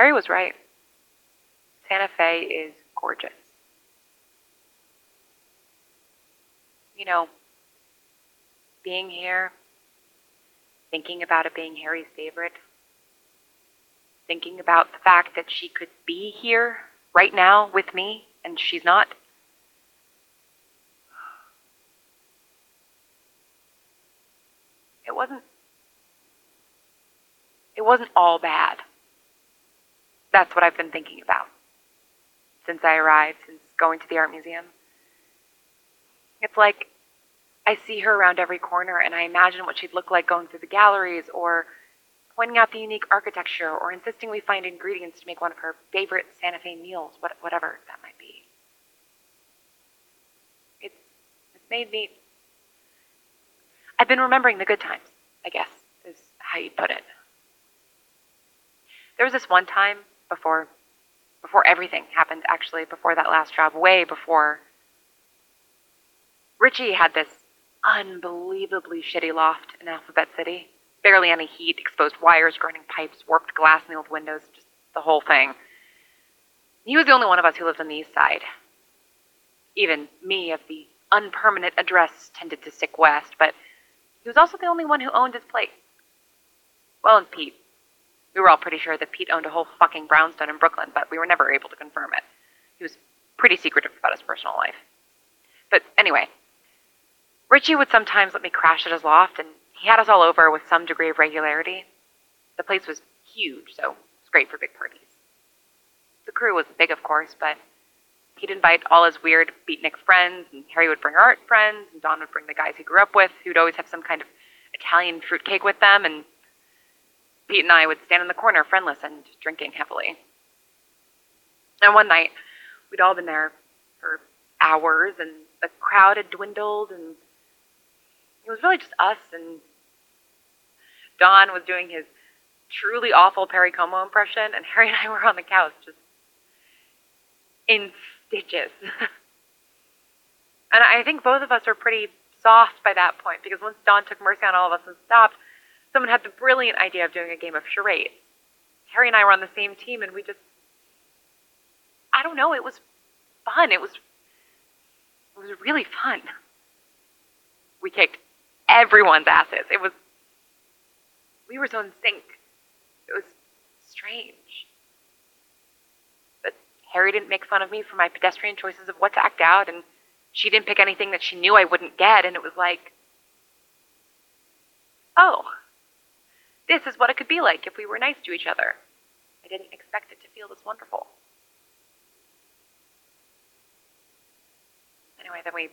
Harry was right. Santa Fe is gorgeous. You know, being here, thinking about it being Harry's favorite, thinking about the fact that she could be here right now with me and she's not. It wasn't it wasn't all bad. That's what I've been thinking about since I arrived, since going to the art museum. It's like I see her around every corner and I imagine what she'd look like going through the galleries or pointing out the unique architecture or insisting we find ingredients to make one of her favorite Santa Fe meals, whatever that might be. It's, it's made me. I've been remembering the good times, I guess, is how you'd put it. There was this one time before before everything happened actually before that last job way before richie had this unbelievably shitty loft in alphabet city. Barely any heat exposed wires grinding pipes warped glass in the old windows just the whole thing. He was the only one of us who lived on the east side. Even me of the unpermanent address tended to stick west but he was also the only one who owned his place. Well and pete we were all pretty sure that Pete owned a whole fucking brownstone in Brooklyn, but we were never able to confirm it. He was pretty secretive about his personal life. But anyway, Richie would sometimes let me crash at his loft, and he had us all over with some degree of regularity. The place was huge, so it was great for big parties. The crew wasn't big, of course, but he'd invite all his weird beatnik friends, and Harry would bring art friends, and Don would bring the guys he grew up with, who'd always have some kind of Italian fruitcake with them, and Pete and I would stand in the corner, friendless and drinking heavily. And one night, we'd all been there for hours, and the crowd had dwindled, and it was really just us. And Don was doing his truly awful Perry Como impression, and Harry and I were on the couch, just in stitches. and I think both of us were pretty soft by that point, because once Don took mercy on all of us and stopped, someone had the brilliant idea of doing a game of charades. Harry and I were on the same team, and we just. I don't know, it was fun. It was. It was really fun. We kicked everyone's asses. It was. We were so in sync. It was strange. But Harry didn't make fun of me for my pedestrian choices of what to act out, and she didn't pick anything that she knew I wouldn't get, and it was like. Oh. This is what it could be like if we were nice to each other. I didn't expect it to feel this wonderful. Anyway, then we.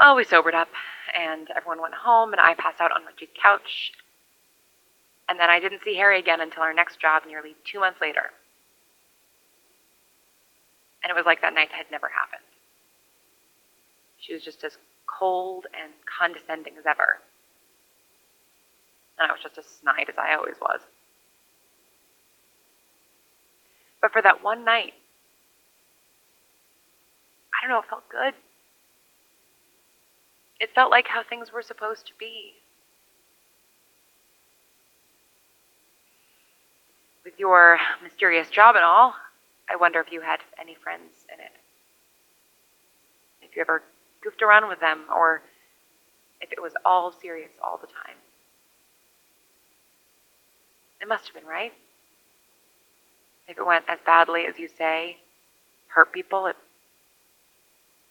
Oh, we sobered up, and everyone went home, and I passed out on Richie's couch. And then I didn't see Harry again until our next job nearly two months later. And it was like that night had never happened. She was just as cold and condescending as ever and I was just as snide as I always was. But for that one night, I don't know, it felt good. It felt like how things were supposed to be. With your mysterious job and all, I wonder if you had any friends in it. If you ever goofed around with them, or if it was all serious all the time. It must have been right. If it went as badly as you say, hurt people, it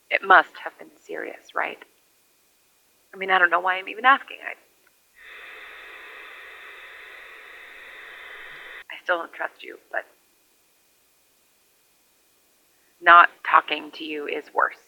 it must have been serious, right? I mean, I don't know why I'm even asking. I I still don't trust you, but not talking to you is worse.